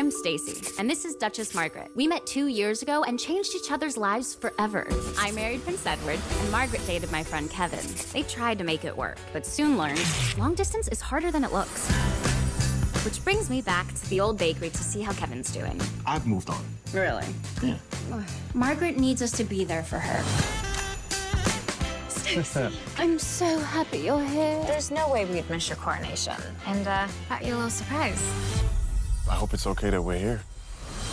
I'm Stacy, and this is Duchess Margaret. We met two years ago and changed each other's lives forever. I married Prince Edward, and Margaret dated my friend Kevin. They tried to make it work, but soon learned long distance is harder than it looks. Which brings me back to the old bakery to see how Kevin's doing. I've moved on. Really? Yeah. Margaret needs us to be there for her. Stacy, I'm so happy you're here. There's no way we'd miss your coronation. And, uh, Got you a little surprise. I hope it's okay that we're here.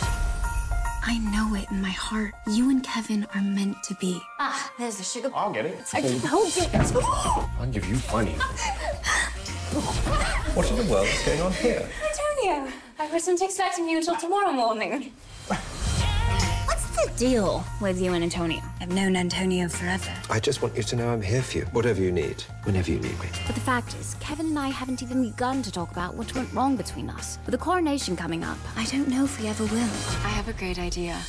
I know it in my heart. You and Kevin are meant to be. Ah, there's the sugar. I'll get it. I told you. I'll give you plenty. what in the world is going on here? Antonio, I wasn't expecting you until tomorrow morning. What's the deal with you and Antonio? I've known Antonio forever. I just want you to know I'm here for you. Whatever you need, whenever you need me. But the fact is, Kevin and I haven't even begun to talk about what went wrong between us. With the coronation coming up, I don't know if we ever will. I have a great idea.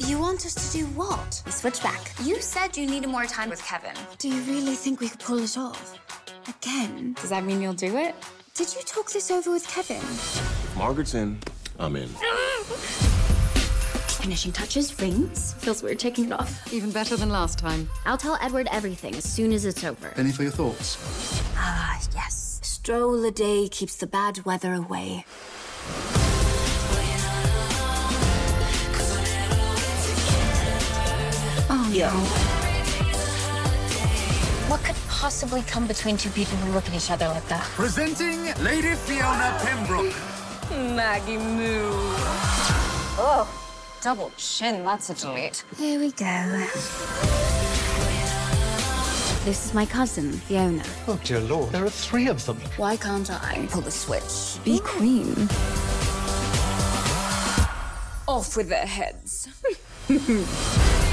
You want us to do what? We Switch back. You said you needed more time with Kevin. Do you really think we could pull it off? Again? Does that mean you'll do it? Did you talk this over with Kevin? Margaret's in. I'm in. Finishing touches, rings. Feels weird taking it off. Even better than last time. I'll tell Edward everything as soon as it's over. Any for your thoughts? Ah, yes. Stroll a day keeps the bad weather away. Oh, no. what could possibly come between two people who look at each other like that? Presenting Lady Fiona Pembroke. Maggie Moo. Oh, double chin. That's a delete. Here we go. This is my cousin, Fiona. Oh, dear Lord. There are three of them. Why can't I pull the switch? Be hmm? queen. Off with their heads.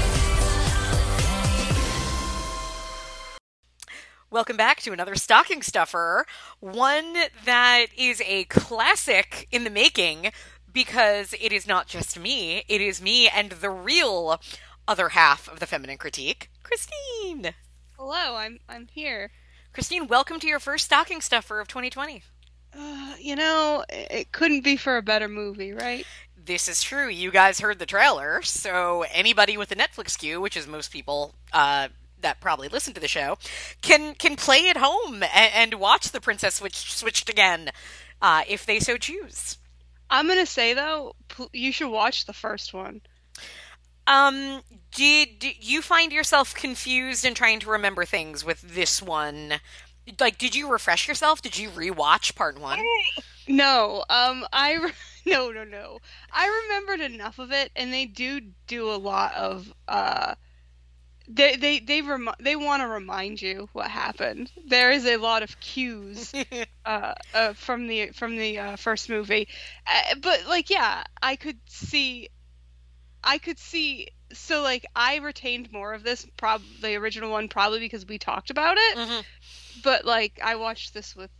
Welcome back to another stocking stuffer, one that is a classic in the making because it is not just me, it is me and the real other half of the feminine critique, Christine. Hello, I'm I'm here. Christine, welcome to your first stocking stuffer of 2020. Uh, you know, it couldn't be for a better movie, right? This is true. You guys heard the trailer, so anybody with a Netflix queue, which is most people uh, that probably listen to the show, can can play at home and, and watch the Princess Switch switched again, uh, if they so choose. I'm gonna say though, you should watch the first one. Um, did, did you find yourself confused and trying to remember things with this one? Like, did you refresh yourself? Did you rewatch part one? No, um, I re- no no no. I remembered enough of it, and they do do a lot of uh. They they they rem- they want to remind you what happened. There is a lot of cues uh, uh, from the from the uh, first movie, uh, but like yeah, I could see, I could see. So like I retained more of this, prob the original one probably because we talked about it. But like I watched this with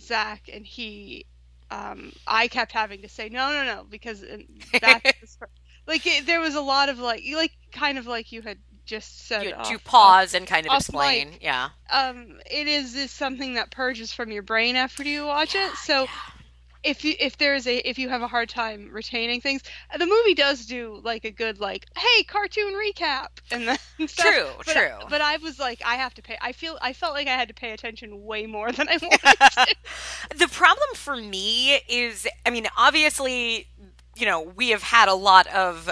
Zach, and he, um, I kept having to say no no no because that's like it, there was a lot of like like kind of like you had just said You- off- to pause and kind of explain. mic. Yeah. um it is is something that purges from your brain after you watch it so if you if there's a if you have a hard time retaining things, the movie does do like a good like hey cartoon recap and then stuff. True, but, true. But I was like I have to pay. I feel I felt like I had to pay attention way more than I wanted. to. the problem for me is, I mean, obviously, you know, we have had a lot of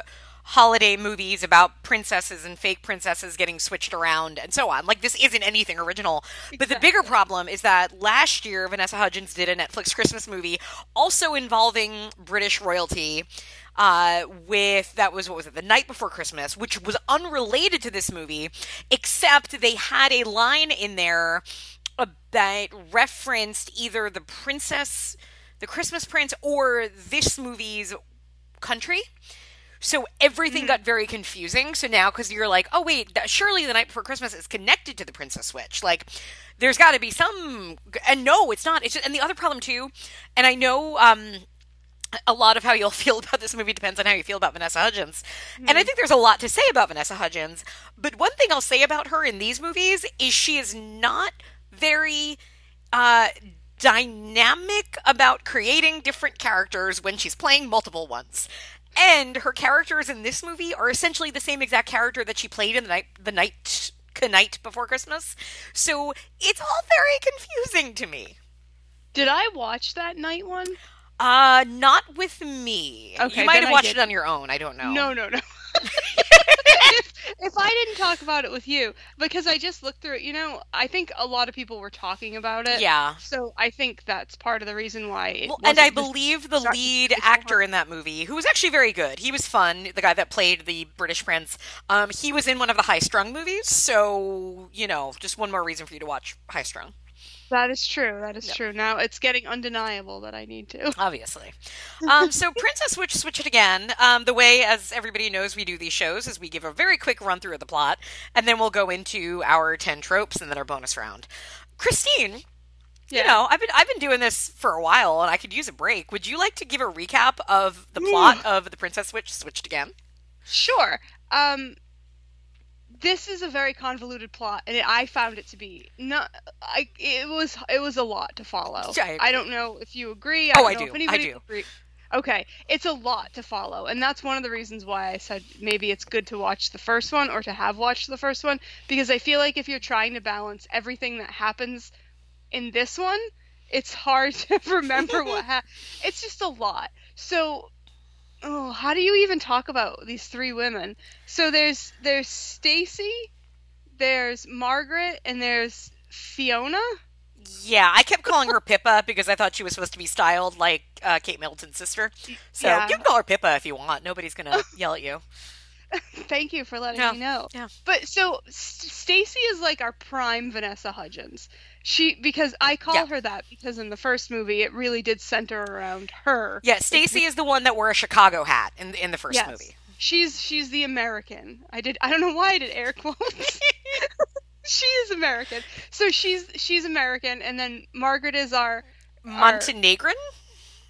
holiday movies about princesses and fake princesses getting switched around and so on. Like this isn't anything original. But the bigger problem is that last year Vanessa Hudgens did a Netflix Christmas movie also involving British royalty. Uh, with that was what was it the knight before Christmas, which was unrelated to this movie, except they had a line in there that referenced either the princess, the Christmas prince, or this movie's country. So everything got very confusing. So now, because you're like, oh wait, that, surely the knight before Christmas is connected to the Princess Switch. Like, there's got to be some. And no, it's not. It's just, and the other problem too. And I know um, a lot of how you'll feel about this movie depends on how you feel about Vanessa Hudgens. And I think there's a lot to say about Vanessa Hudgens. But one thing I'll say about her in these movies is she is not very uh, dynamic about creating different characters when she's playing multiple ones. And her characters in this movie are essentially the same exact character that she played in the knight the knight knight before Christmas. So it's all very confusing to me. Did I watch that knight one? Uh, not with me. Okay, you might have watched it on your own. I don't know. No, no, no. if, I didn't talk about it with you, because I just looked through it, you know, I think a lot of people were talking about it. Yeah. So I think that's part of the reason why. It Well, and I believe the lead actor in that movie, who was actually very good, he was fun. The guy that played the British prince, um, he was in one of the High Strung movies. So you know, just one more reason for you to watch High Strung. That is true. That is true. Now it's getting undeniable that I need to. Obviously. Um, so Princess Switch, switch it again. Um, the way, as everybody knows, we do these shows is we give a very quick run through of the plot, and then we'll go into our ten tropes and then our bonus round. Christine, you know, I've been I've been doing this for a while, and I could use a break. Would you like to give a recap of the plot of the Princess Switch switched again? Sure. Um, this is a very convoluted plot, and it, I found it to be not. I it was it was a lot to follow. Yeah, I. I don't know if you agree. Oh, don't I know do. If I do. Agree. Okay, it's a lot to follow, and that's one of the reasons why I said maybe it's good to watch the first one or to have watched the first one because I feel like if you're trying to balance everything that happens in this one, it's hard to remember what happened. It's just a lot. So oh, how do you even talk about these three women? So there's there's Stacy, there's Margaret, and there's Fiona. Yeah, I kept calling her Pippa because I thought she was supposed to be styled like uh, Kate Middleton's sister. So Yeah. you can call her Pippa if you want. Nobody's gonna yell at you. Thank you for letting Yeah, me know. yeah. But so Stacy is like our prime Vanessa Hudgens. She because I call Yeah. her that because in the first movie it really did center around her. Yeah, Stacy is the one that wore a Chicago hat in in the first Yes. movie. She's she's the American. I did I don't know why I did air quotes. she is American. So she's she's American and then Margaret is our our- Montenegrin.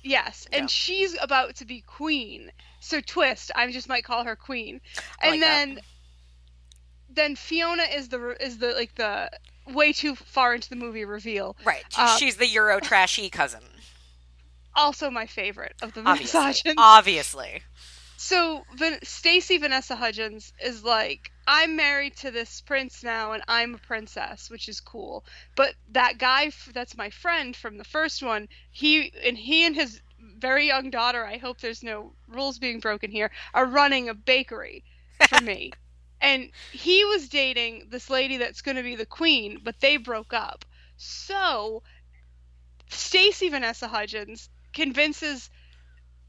Yes, and she's about to be queen. So twist, I just might call her queen. And like that. then then Fiona is the is the like the way too far into the movie reveal. Right. Uh, She's the Euro trashy cousin. Also my favorite of the Obviously. Hudgens. Obviously. So Van- Stacy Vanessa Hudgens is like, I'm married to this prince now, and I'm a princess, which is cool. But that guy, f- that's my friend from the first one, he and he and his very young daughter. I hope there's no rules being broken here. Are running a bakery for me, and he was dating this lady that's going to be the queen, but they broke up. So Stacy Vanessa Hudgens convinces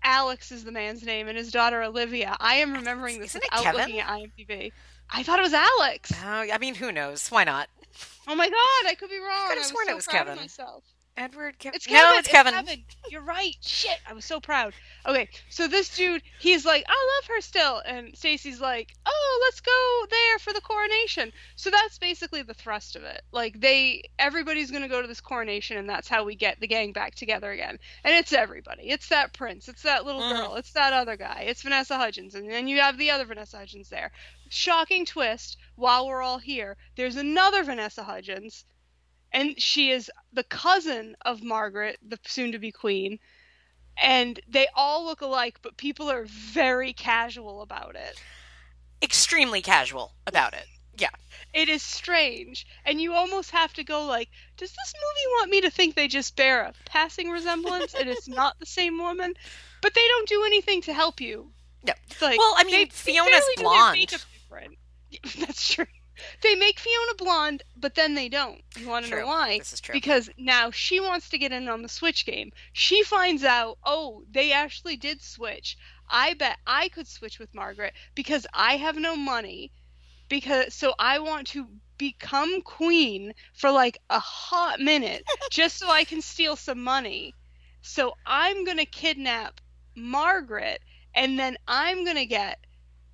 Alex is the man's name and his daughter Olivia. I am remembering this Isn't without Kevin? looking at IMDb. I thought it was Alex. Oh, I mean, who knows? Why not? Oh my god, I could be wrong. I was sworn so it was Kevin. Myself. Edward Kevin. It's Kevin. No, it's Kevin. Kevin. You're right. Shit, I was so proud. Okay, so this dude, he's like, I love her still, and Stacy's like, Oh, let's go there for the coronation. So that's basically the thrust of it. Like they, everybody's gonna go to this coronation, and that's how we get the gang back together again. And it's everybody. It's that prince. It's that little Mhm. girl. It's that other guy. It's Vanessa Hudgens, and then you have the other Vanessa Hudgens there. Shocking twist. While we're all here, there's another Vanessa Hudgens and she is the cousin of Margaret, the soon-to-be queen. and they all look alike, but people are very casual about it. Extremely casual about it. Yeah. It is strange, and you almost have to go like, does this movie want me to think they just bear a passing resemblance and it's not the same woman? But they don't do anything to help you. Yeah. Like, well, I mean, they- they Fiona's their blonde. That's true. They make Fiona blonde, but then they don't. You want to True. know why? This is true. Because now she wants to get in on the Switch game. She finds out, oh, they actually did switch. I bet I could switch with Margaret because I have no money. Because so I want to become queen for like a hot minute just so I can steal some money. So I'm going to kidnap Margaret and then I'm going to get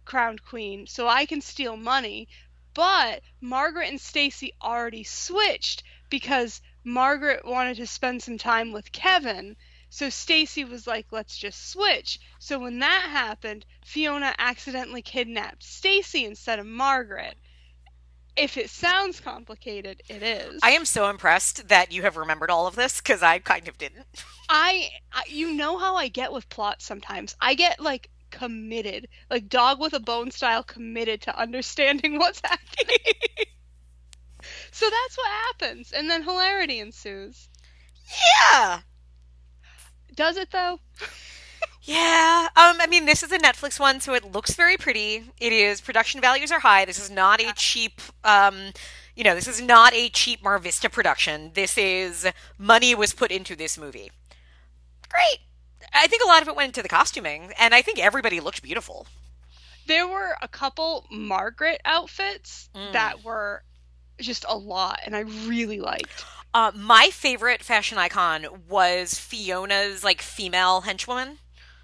crowned queen so I can steal money. But Margaret and Stacy already switched because Margaret wanted to spend some time with Kevin. So Stacy was like, "Let's just switch." So when that happened, Fiona accidentally kidnapped Stacy instead of Margaret. If it sounds complicated, it is. I am so impressed that you have remembered all of this because I kind of didn't. I, I you know how I get with plots sometimes. I get like committed, like dog with a bone style committed to understanding what's happening. so that's what happens, and then hilarity ensues. Yeah. Does it though? Yeah. Um, I mean, this is a Netflix one, so it looks very pretty. It is production values are high. This is not a cheap. Um, you know, this is not a cheap Mar Vista production. This is money was put into this movie. Great. I think a lot of it went into the costuming, and I think everybody looked beautiful. There were a couple Margaret outfits that were just a lot, and I really liked. Uh, my favorite fashion icon was Fiona's like female henchwoman.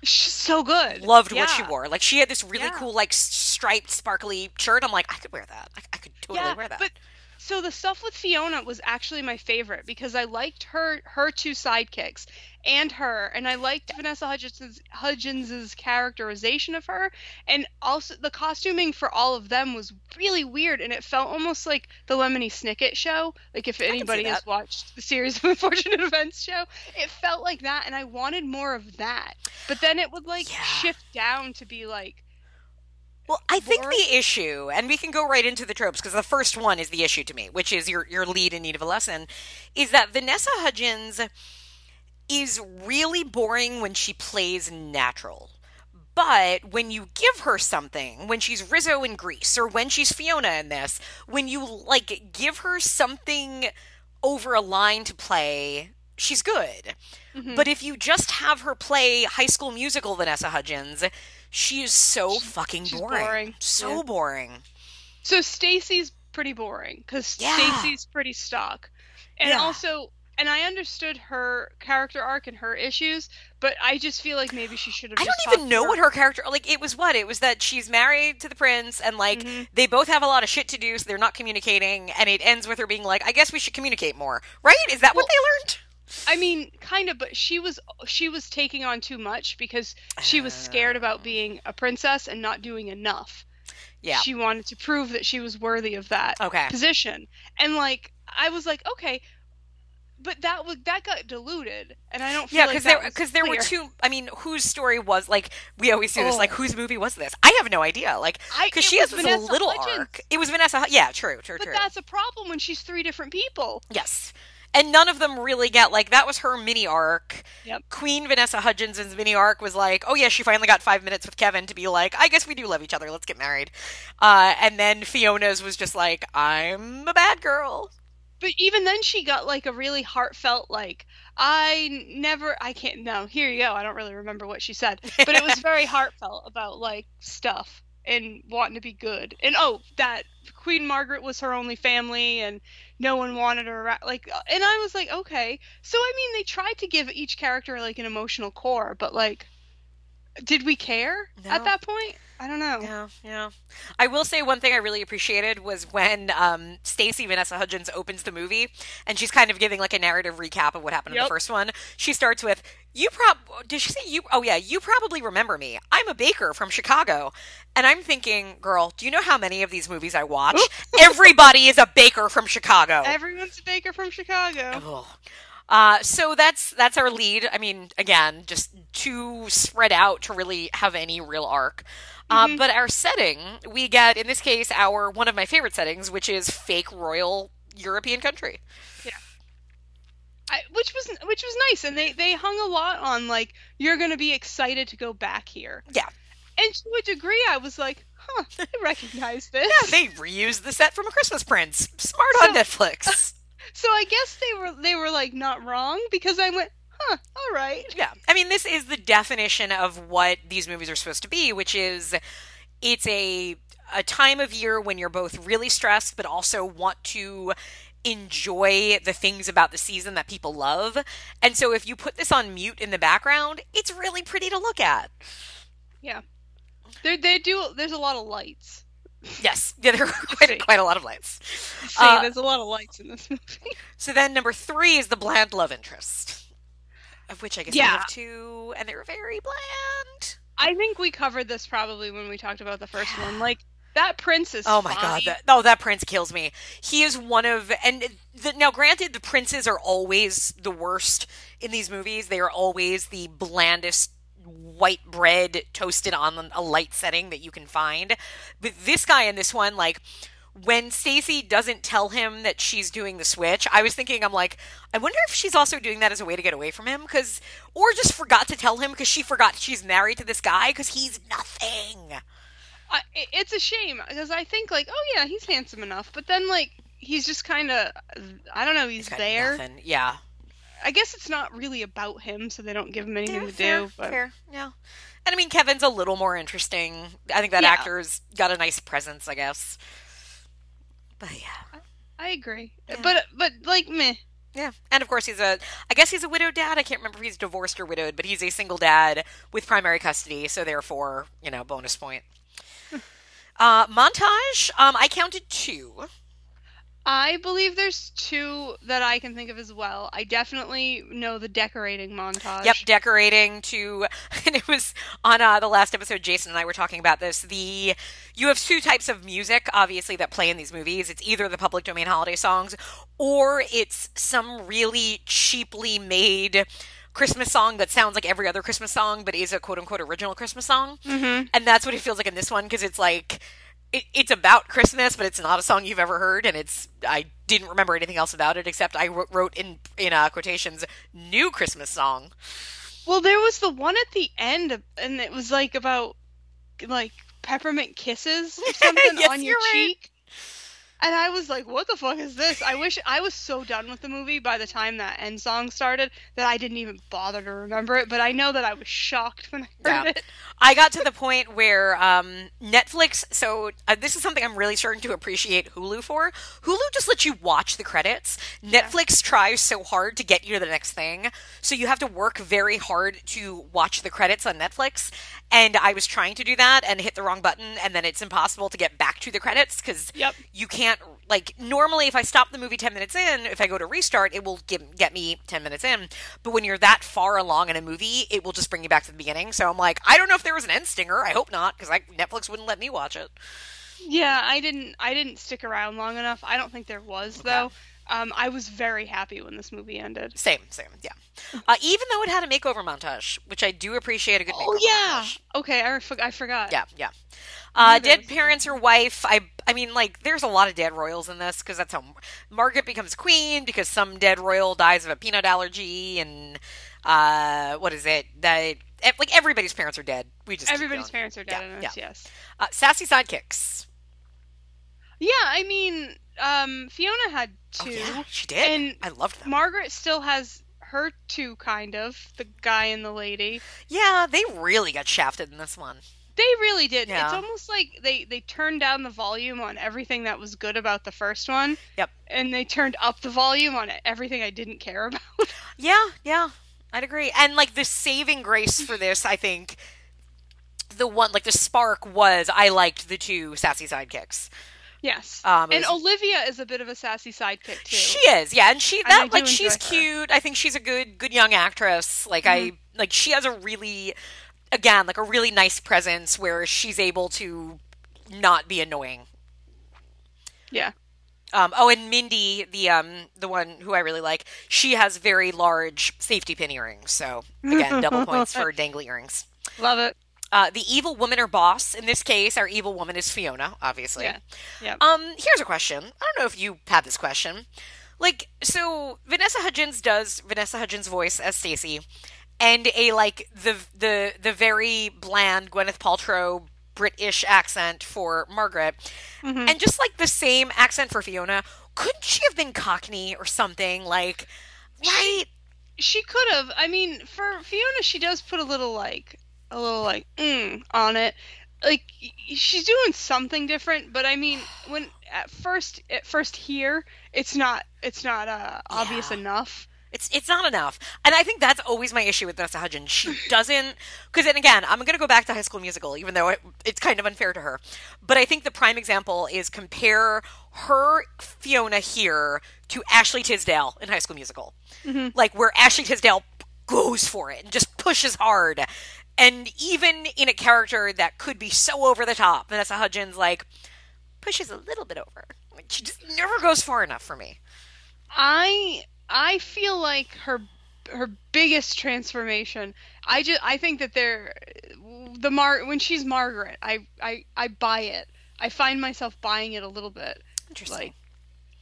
She's so good. Loved what she wore. Like she had this really Yeah. cool like striped sparkly shirt. I'm like, I could wear that. I, I could totally yeah, wear that. But so the stuff with Fiona was actually my favorite because I liked her her two sidekicks and her, and I liked Vanessa Hudgens' Hudgens's characterization of her, and also the costuming for all of them was really weird, and it felt almost like the Lemony Snicket show. Like if anybody has watched the series of Unfortunate Events show, it felt like that, and I wanted more of that. But then it would like shift down to be like. Well, I think the issue, and we can go right into the tropes because the first one is the issue to me, which is your your lead in need of a lesson, is that Vanessa Hudgens is really boring when she plays natural. But when you give her something, when she's Rizzo in Grease or when she's Fiona in this, when you like give her something over a line to play, she's good. Mm-hmm. But if you just have her play High School Musical Vanessa Hudgens, she is so fucking she's boring. boring. So Yeah. boring. So Stacy's pretty boring because Yeah. Stacy's pretty stock, and Yeah. also, and I understood her character arc and her issues, but I just feel like maybe she should have. I don't even know to what her character like it was what it was that she's married to the prince and like Mm-hmm. they both have a lot of shit to do so they're not communicating and it ends with her being like I guess we should communicate more. Right? Is that what they learned? I mean, kind of, but she was she was taking on too much because she was scared about being a princess and not doing enough. Yeah. She wanted to prove that she was worthy of that Okay. position, and like I was like, okay, but that was that got diluted, and I don't feel Yeah, because that there because there were two. I mean, whose story was like we always do this? Oh. Like whose movie was this? I have no idea. Like I- because she has this little Hudgens. arc. It was Vanessa. Yeah, true, true, But true. that's a problem when she's three different people. Yes. And none of them really get like that was her mini arc. Yep. Queen Vanessa Hudgens' mini arc was like, oh yeah, she finally got five minutes with Kevin to be like, I guess we do love each other. Let's get married. Uh, and then Fiona's was just like, I'm a bad girl. But even then, she got like a really heartfelt, like, I never, I can't, no, here you go. I don't really remember what she said, but it was very heartfelt about like stuff and wanting to be good. And oh, that Queen Margaret was her only family and no one wanted her around. Like, uh, and I was like, okay. So, I mean, they tried to give each character like an emotional core, but like, did we care No. at that point? I don't know. Yeah, yeah. I will say one thing I really appreciated was when um, Stacy Vanessa Hudgens opens the movie and she's kind of giving like a narrative recap of what happened in the first one. She starts with, "You prob did she say you? Oh yeah, you probably remember me. I'm a baker from Chicago." And I'm thinking, girl, do you know how many of these movies I watch? Everybody is a baker from Chicago. Everyone's a baker from Chicago. Uh, so that's that's our lead. I mean, again, just too spread out to really have any real arc. Uh, Mhm. but our setting, we get in this case our one of my favorite settings, which is fake royal European country. I, which was which was nice, and they they hung a lot on like you're gonna be excited to go back here. Yeah. And to a degree, I was like, huh, I recognize this. Yeah, they reused the set from A Christmas Prince. Smart on Netflix. So I guess they were they were like not wrong because I went, huh, all right. Yeah. I mean, this is the definition of what these movies are supposed to be, which is it's a a time of year when you're both really stressed but also want to enjoy the things about the season that people love. And so if you put this on mute in the background, it's really pretty to look at. Yeah. They they do. There's a lot of lights. Yes, yeah, there are quite, quite a lot of lights. See, Uh, there's a lot of lights in this movie. So then number three is the bland love interest, of which I guess we Yeah. have two, and they're very bland. I think we covered this probably when we talked about the first one. Like that prince is. Oh my fine. god! That, oh, that prince kills me. He is one of, and the, now, granted, the princes are always the worst in these movies. They are always the blandest white bread toasted on a light setting that you can find. But this guy in this one, like. When Stacy doesn't tell him that she's doing the switch, I was thinking, I'm like, I wonder if she's also doing that as a way to get away from him, because, or just forgot to tell him because she forgot she's married to this guy because he's nothing. I, it's a shame because I think like, oh yeah, he's handsome enough, but then like he's just kind of, I don't know, he's, got there. Nothing. Yeah. I guess it's not really about him, so they don't give him anything Yeah, to fair, do. But fair, yeah. And I mean, Kevin's a little more interesting. I think that Yeah. actor's got a nice presence, I guess. But yeah, I agree. But but like me. yeah. And of course, he's a. I guess he's a widowed dad. I can't remember if he's divorced or widowed, but he's a single dad with primary custody. So therefore, you know, bonus point. uh, montage. Um, I counted two. I believe there's two that I can think of as well. I definitely know the decorating montage. Yep, decorating to, and it was on uh, the last episode. Jason and I were talking about this. The you have two types of music, obviously, that play in these movies. It's either the public domain holiday songs, or it's some really cheaply made Christmas song that sounds like every other Christmas song, but is a quote unquote original Christmas song. Mhm. And that's what it feels like in this one because it's like. It, it's about Christmas, but it's not a song you've ever heard, and it's I didn't remember anything else about it except I wrote- wrote in in uh, quotations "new Christmas song." Well, there was the one at the end, and it was like about like peppermint kisses or something Yes, on your right. cheek. And I was like, "What the fuck is this?" I wish I was so done with the movie by the time that end song started that I didn't even bother to remember it. But I know that I was shocked when I heard Yeah. it. I got to the point where um, Netflix. So uh, this is something I'm really starting to appreciate Hulu for. Hulu just lets you watch the credits. Netflix tries so hard to get you to the next thing, so you have to work very hard to watch the credits on Netflix. And I was trying to do that and hit the wrong button, and then it's impossible to get back to the credits because Yep. you can't. Like normally, if I stop the movie ten minutes in, if I go to restart, it will get get me ten minutes in. But when you're that far along in a movie, it will just bring you back to the beginning. So I'm like, I don't know if there was an end stinger. I hope not, because Netflix wouldn't let me watch it. Yeah, I didn't. I didn't stick around long enough. I don't think there was though. Um, I was very happy when this movie ended. Same, same, yeah. Uh, even though it had a makeover montage, which I do appreciate a good makeover Oh yeah. montage. Okay, I, for- I forgot. Yeah, yeah. Uh, dead parents or wife. I, I mean, like, there's a lot of dead royals in this because that's how Margaret becomes queen because some dead royal dies of a peanut allergy and uh, what is it? That like everybody's parents are dead. We just Everybody's parents are dead Yeah, in this. yeah. Yes. Uh, sassy sidekicks. Yeah, I mean, um, Fiona had two. Oh, yeah, she did. And I loved them. Margaret still has her two, kind of the guy and the lady. Yeah, they really got shafted in this one. They really did. It's almost like they they turned down the volume on everything that was good about the first one. Yep. And they turned up the volume on everything I didn't care about. Yeah, yeah, I'd agree. And like the saving grace for this, I think, the one like the spark was I liked the two sassy sidekicks. Yes. Um, and was- Olivia is a bit of a sassy sidekick too. She is, yeah, and she that do like she's cute. I think she's a good good young actress. Like I Mhm. like she has a really again like a really nice presence where she's able to not be annoying. Yeah. Um, oh, and Mindy, the um, the one who I really like, she has very large safety pin earrings. So again, double points for dangly earrings. Love it. Uh, the evil woman or boss, in this case, our evil woman is Fiona, obviously. Yeah. Yeah. Um, here's a question. I don't know if you had this question. Like, so Vanessa Hudgens does Vanessa Hudgens' voice as Stacy, and a like the the the very bland Gwyneth Paltrow British accent for Margaret, Mm-hmm. and just like the same accent for Fiona. Couldn't she have been Cockney or something? Like, right? She could have. I mean, for Fiona, she does put a little like a little like mm on it. Like she's doing something different, but I mean, when at first at first here, it's not it's not uh, obvious Yeah. enough. It's it's not enough, and I think that's always my issue with Vanessa Hudgens. She doesn't because then again, I'm going to go back to High School Musical, even though it, it's kind of unfair to her. But I think the prime example is compare her Fiona here to Ashley Tisdale in High School Musical, like where Ashley Tisdale goes for it and just pushes hard, and even in a character that could be so over the top, Vanessa Hudgens like pushes a little bit over. Like, she just never goes far enough for me. I I feel like her her biggest transformation. I just I think that they're the Mar when she's Margaret. I I I buy it. I find myself buying it a little bit. Interesting. Like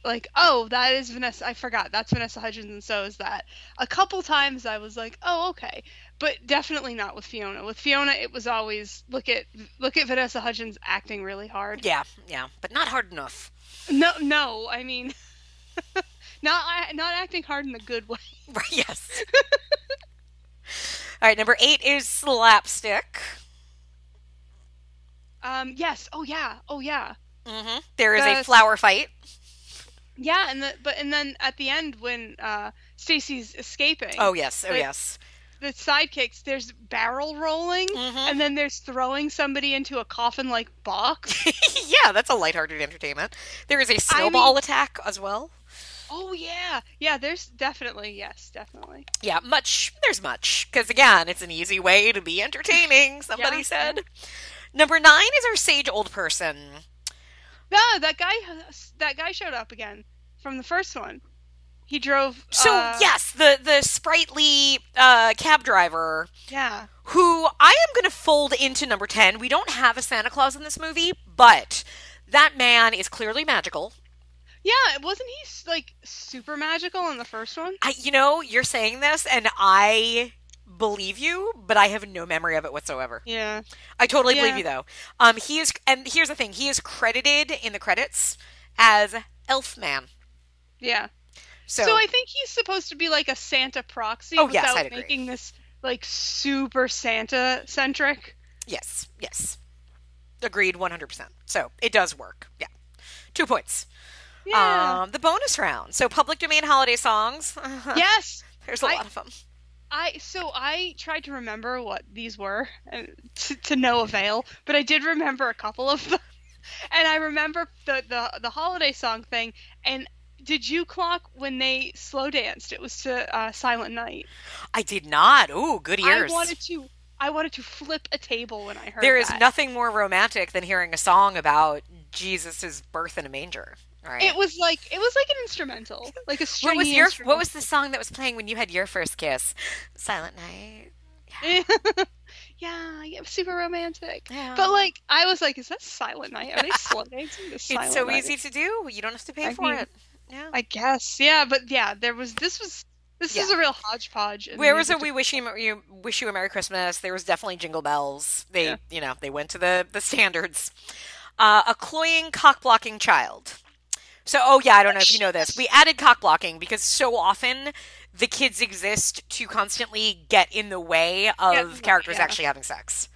like oh that is Vanessa. I forgot that's Vanessa Hudgens and so is that. A couple times I was like oh okay, but definitely not with Fiona. With Fiona it was always look at look at Vanessa Hudgens acting really hard. Yeah, yeah, but not hard enough. No no I mean. Not not acting hard in the good way. Right, yes. All right, number eight is slapstick. Um. Yes. Oh yeah. Oh yeah. Mm-hmm. There is a flower fight. Yeah. And the but and then at the end when uh Stacy's escaping. Oh yes, oh the- yes. The sidekicks. There's barrel rolling, Mm-hmm. and then there's throwing somebody into a coffin-like box. yeah, that's a lighthearted entertainment. There is a snowball mean- attack as well. oh yeah. Yeah. There's definitely yes, definitely. Yeah, much. There's much because again, it's an easy way to be entertaining. Somebody Yeah, said. Number nine is our sage old person. No, that guy. That guy showed up again from the first one. He drove. So uh, yes, the the sprightly uh, cab driver Yeah. who I am going to fold into number 10. We don't have a Santa Claus in this movie, but that man is clearly magical. Yeah. Wasn't he like super magical in the first one? I, you know, you're saying this, and I believe you, but I have no memory of it whatsoever. Yeah. I totally believe you, though. Um, he is, and here's the thing: he is credited in the credits as Elfman. Yeah. So, So, I think he's supposed to be like a Santa proxy Oh, yes, without agree. making this like super Santa centric. yes, yes, agreed, 100. percent So it does work. Yeah, two points. Yeah. Um, the bonus round. So public domain holiday songs. yes. There's a I- lot of them. I so I tried to remember what these were and to, to no avail, but I did remember a couple of them. And I remember the the the holiday song thing and did you clock when they slow danced? It was to uh, Silent Night. I did not. Ooh, good ears. I wanted to I wanted to flip a table when I heard There is that. nothing more romantic than hearing a song about Jesus' birth in a manger. Right. It was like it was like an instrumental, like a what was your. What was the song that was playing when you had your first kiss? Silent Night. yeah, yeah, super romantic. Yeah. But like, I was like, is that Silent Night? Are they slow dancing? It's so Night? easy to do. You don't have to pay I for mean, it. Yeah. I guess, yeah, but yeah, there was this was this is a real hodgepodge. Where was it? we wish you, you wish you a merry Christmas? There was definitely jingle bells. They Yeah. you know they went to the the standards. Uh, a cloying cock blocking child. So oh yeah, I don't know if you know this. We added cock blocking because so often the kids exist to constantly get in the way of the- characters yeah. actually having sex.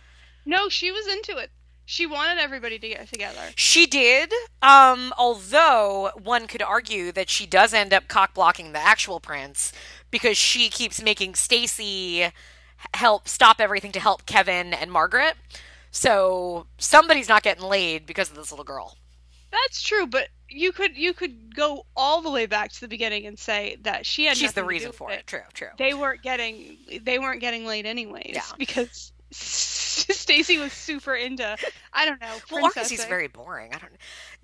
No, she was into it. She wanted everybody to get together. She did, um, although one could argue that she does end up cock blocking the actual prince because she keeps making Stacy help stop everything to help Kevin and Margaret. So somebody's not getting laid because of this little girl. That's true, but you could you could go all the way back to the beginning and say that she had She's the reason for with it. True, true. They weren't getting they weren't getting laid anyways Yeah. because Stacy was super into I don't know. Well, is very boring. I don't.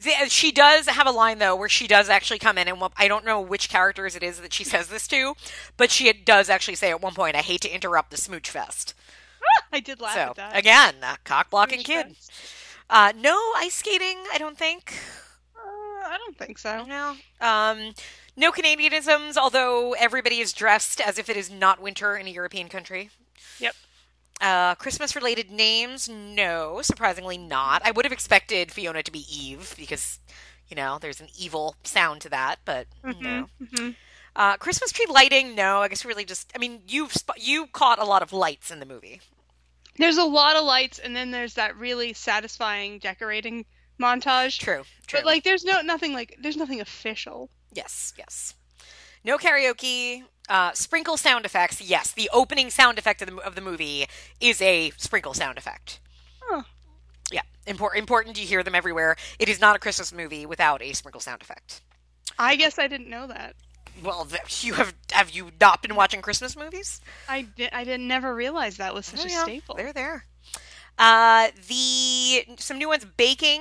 The- She does have a line though where she does actually come in, and I don't know which characters it is that she says this to, but she does actually say at one point, "I hate to interrupt the smooch fest." I did laugh so at that. again, cock blocking kid. Uh, no ice skating, I don't think. Uh, I don't think so. No. Um, no Canadianisms, although everybody is dressed as if it is not winter in a European country. Yep. Uh, Christmas related names? No, surprisingly not. I would have expected Fiona to be Eve because, you know, there's an evil sound to that, but no. Mhm. Uh, Christmas tree lighting? No, I guess really just. I mean, you've you caught a lot of lights in the movie. There's a lot of lights, and then there's that really satisfying decorating montage. True, true. But like, there's no nothing like there's nothing official. Yes, yes. No karaoke. Uh, sprinkle sound effects. Yes, the opening sound effect of the, of the movie is a sprinkle sound effect. Huh. Yeah, important. Important. You hear them everywhere. It is not a Christmas movie without a sprinkle sound effect. I guess I didn't know that. Well, you have have you not been watching Christmas movies? I did. I didn't never realize that was such Oh, a yeah, staple. They're there. Uh, the some new ones baking.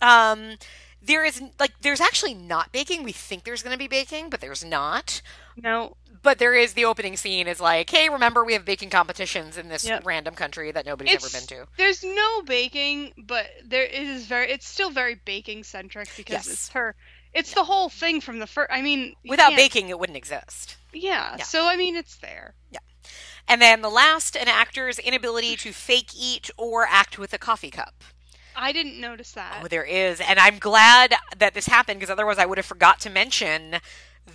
Um, there is like there's actually not baking. We think there's going to be baking, but there's not. No. But there is the opening scene is like, hey, remember we have baking competitions in this Yep. random country that nobody's It's- ever been to. There's no baking, but there is very. It's still very baking centric because Yes. it's her. It's the whole thing from the first. I mean, Without baking, it wouldn't exist. Yeah, Yeah. So I mean, it's there. Yeah. And then the last, an actor's inability to fake eat or act with a coffee cup. I didn't notice that. Oh, there is. And I'm glad that this happened because otherwise I would have forgot to mention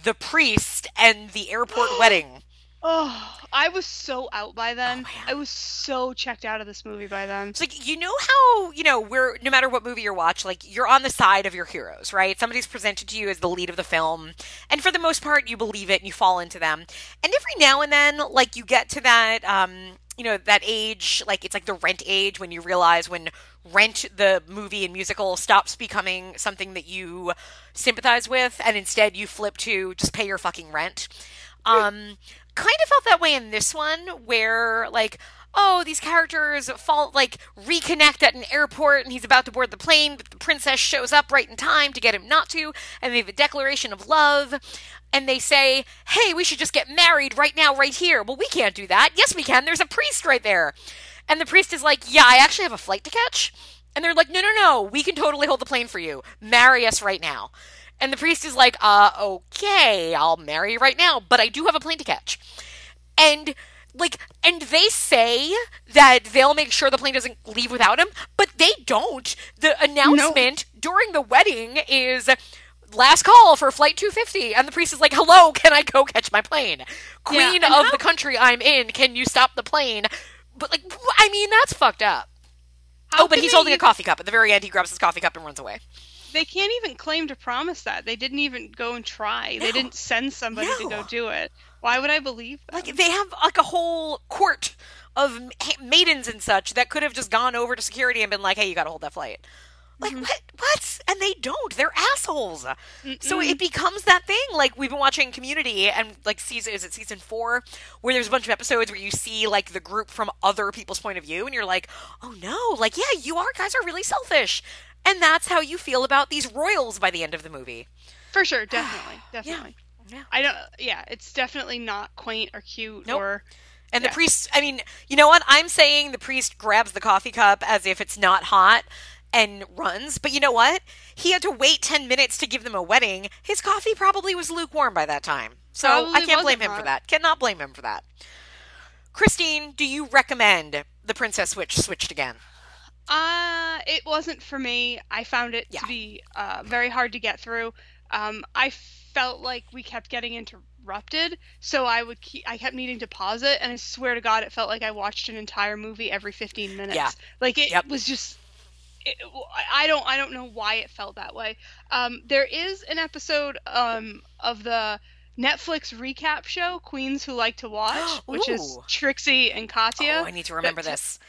the priest and the airport wedding. Oh, I was so out Oh, by then. I was so checked out of this movie by then. It's like you know how you know we're no matter what movie you watch, like you're on the side of your heroes, right? Somebody's presented to you as the lead of the film, and for the most part, you believe it and you fall into them. And every now and then, like you get to that, um, you know, that age, like it's like the Rent age when you realize when Rent, the movie and musical, stops becoming something that you sympathize with, and instead you flip to just pay your fucking rent. Um, kind of felt that way in this one, where like, oh, these characters fall like reconnect at an airport, and he's about to board the plane, but the princess shows up right in time to get him not to, and they have a declaration of love. And they say, hey, we should just get married right now, right here. Well, we can't do that. Yes, we can. There's a priest right there. And the priest is like, yeah, I actually have a flight to catch. And they're like, no, no, no, we can totally hold the plane for you. Marry us right now. And the priest is like, uh, okay, I'll marry you right now, but I do have a plane to catch. And like, and they say that they'll make sure the plane doesn't leave without him, but they don't. The announcement during the wedding is last call for flight 250 and the priest is like hello can i go catch my plane queen and of how- the country i'm in can you stop the plane but like i mean that's fucked up How oh but he's holding a coffee cup at the very end he grabs his coffee cup and runs away They can't even claim to promise that. They didn't even go and try. They didn't send somebody to go do it. Why would I believe them? like they have like a whole court of maidens and such that could have just gone over to security and been like hey you gotta hold that flight like mm-hmm. what what and they don't they're assholes so it becomes that thing like we've been watching community and like season is it season four where there's a bunch of episodes where you see like the group from other people's point of view and you're like oh no like yeah you are guys are really selfish and that's how you feel about these royals by the end of the movie For sure, definitely, definitely. Yeah. I don't. Yeah, it's definitely not quaint or cute Nope. or. And Yeah. the priest, I mean, you know what? I'm saying the priest grabs the coffee cup as if it's not hot and runs. But you know what? He had to wait 10 minutes to give them a wedding. His coffee probably was lukewarm by that time. So I can't blame him for that. Cannot blame him for that. Christine, do you recommend the Princess Switch switched again? Uh, it wasn't for me. I found it Yeah. to be uh, very hard to get through. Um, I felt like we kept getting interrupted, so I would keep, I kept needing to pause it, and I swear to God, it felt like I watched an entire movie every 15 minutes. Yeah. Like it Yep. was just. It, I don't I don't know why it felt that way. Um, there is an episode um, of the Netflix recap show Queens Who Like to Watch, which is Trixie and Katya. Oh, I need to remember that- this.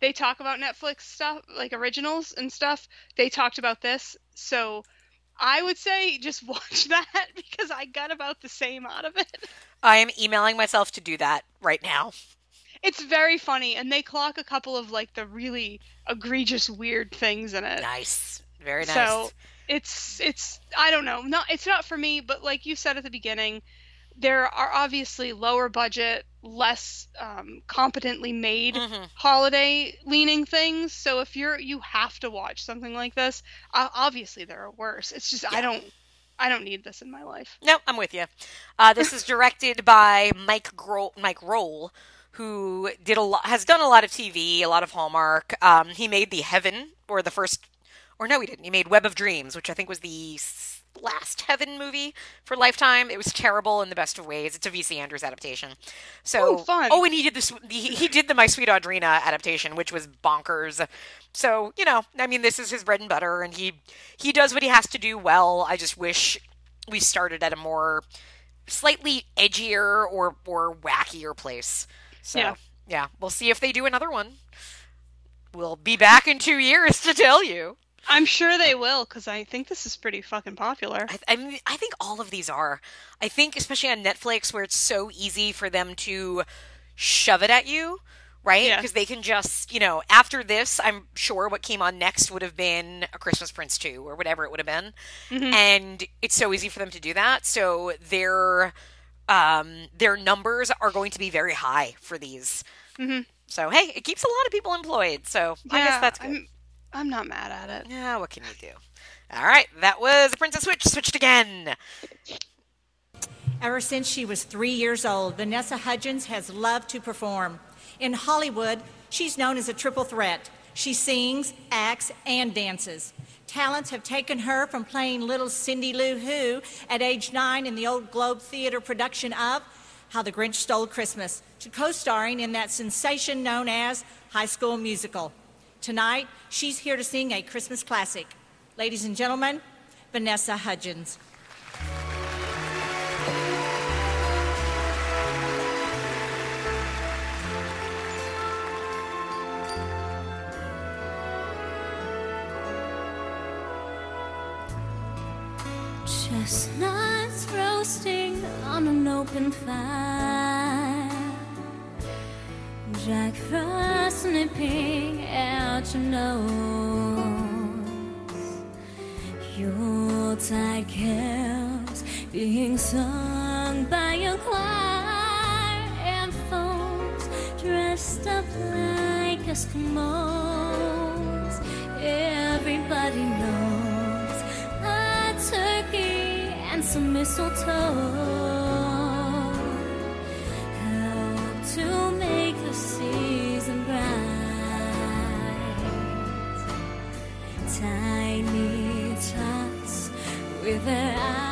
they talk about Netflix stuff, like originals and stuff. They talked about this, so I would say just watch that because I got about the same out of it. I am emailing myself to do that right now. It's very funny, and they clock a couple of like the really egregious, weird things in it. Nice. Very nice. So it's it's I don't know. Not it's not for me, but like you said at the beginning, there are obviously lower budget, less um, competently made Mm-hmm. holiday leaning things. So if you're you have to watch something like this, uh, obviously there are worse. It's just I don't I don't need this in my life. No, I'm with you. Uh, this is directed by Mike Gro- Mike Rohl, who did a lot, has done a lot of TV, a lot of Hallmark. Um, he made the Heaven, or the first, or no, he didn't. He made Web of Dreams, which I think was the last Heaven movie for Lifetime. It was terrible in the best of ways. It's a VC Andrews adaptation. So, Oh, fun. Oh, and he did this. He, he did the My Sweet Audrina adaptation, which was bonkers. So you know, I mean, this is his bread and butter, and he he does what he has to do well. I just wish we started at a more slightly edgier or or wackier place. So Yeah. yeah, we'll see if they do another one. We'll be back in two years to tell you. I'm sure they will because I think this is pretty fucking popular. I, I mean, I think all of these are. I think, especially on Netflix, where it's so easy for them to shove it at you, right? Yeah. Because they can just, you know, after this, I'm sure what came on next would have been A Christmas Prince 2 or whatever it would have been. Mhm. And it's so easy for them to do that. So their um, their numbers are going to be very high for these. Mhm. So hey, it keeps a lot of people employed. So I guess that's good. I'm, I'm not mad at it. Yeah, what can you do? All right, that was Princess Switch. Switched again. Ever since she was three years old, Vanessa Hudgens has loved to perform. In Hollywood, she's known as a triple threat. She sings, acts, and dances. Talents have taken her from playing little Cindy Lou Who at age nine in the old Globe Theater production of How the Grinch Stole Christmas to co starring in that sensation known as High School Musical. Tonight, she's here to sing a Christmas classic. Ladies and gentlemen, Vanessa Hudgens. Chestnuts roasting on an open fire. Jack Frost nipping out your nose. Yuletide carols being sung by a choir and folks dressed up like Eskimos. Everybody knows some mistletoe help to make the season bright. Tiny tots with their eyes.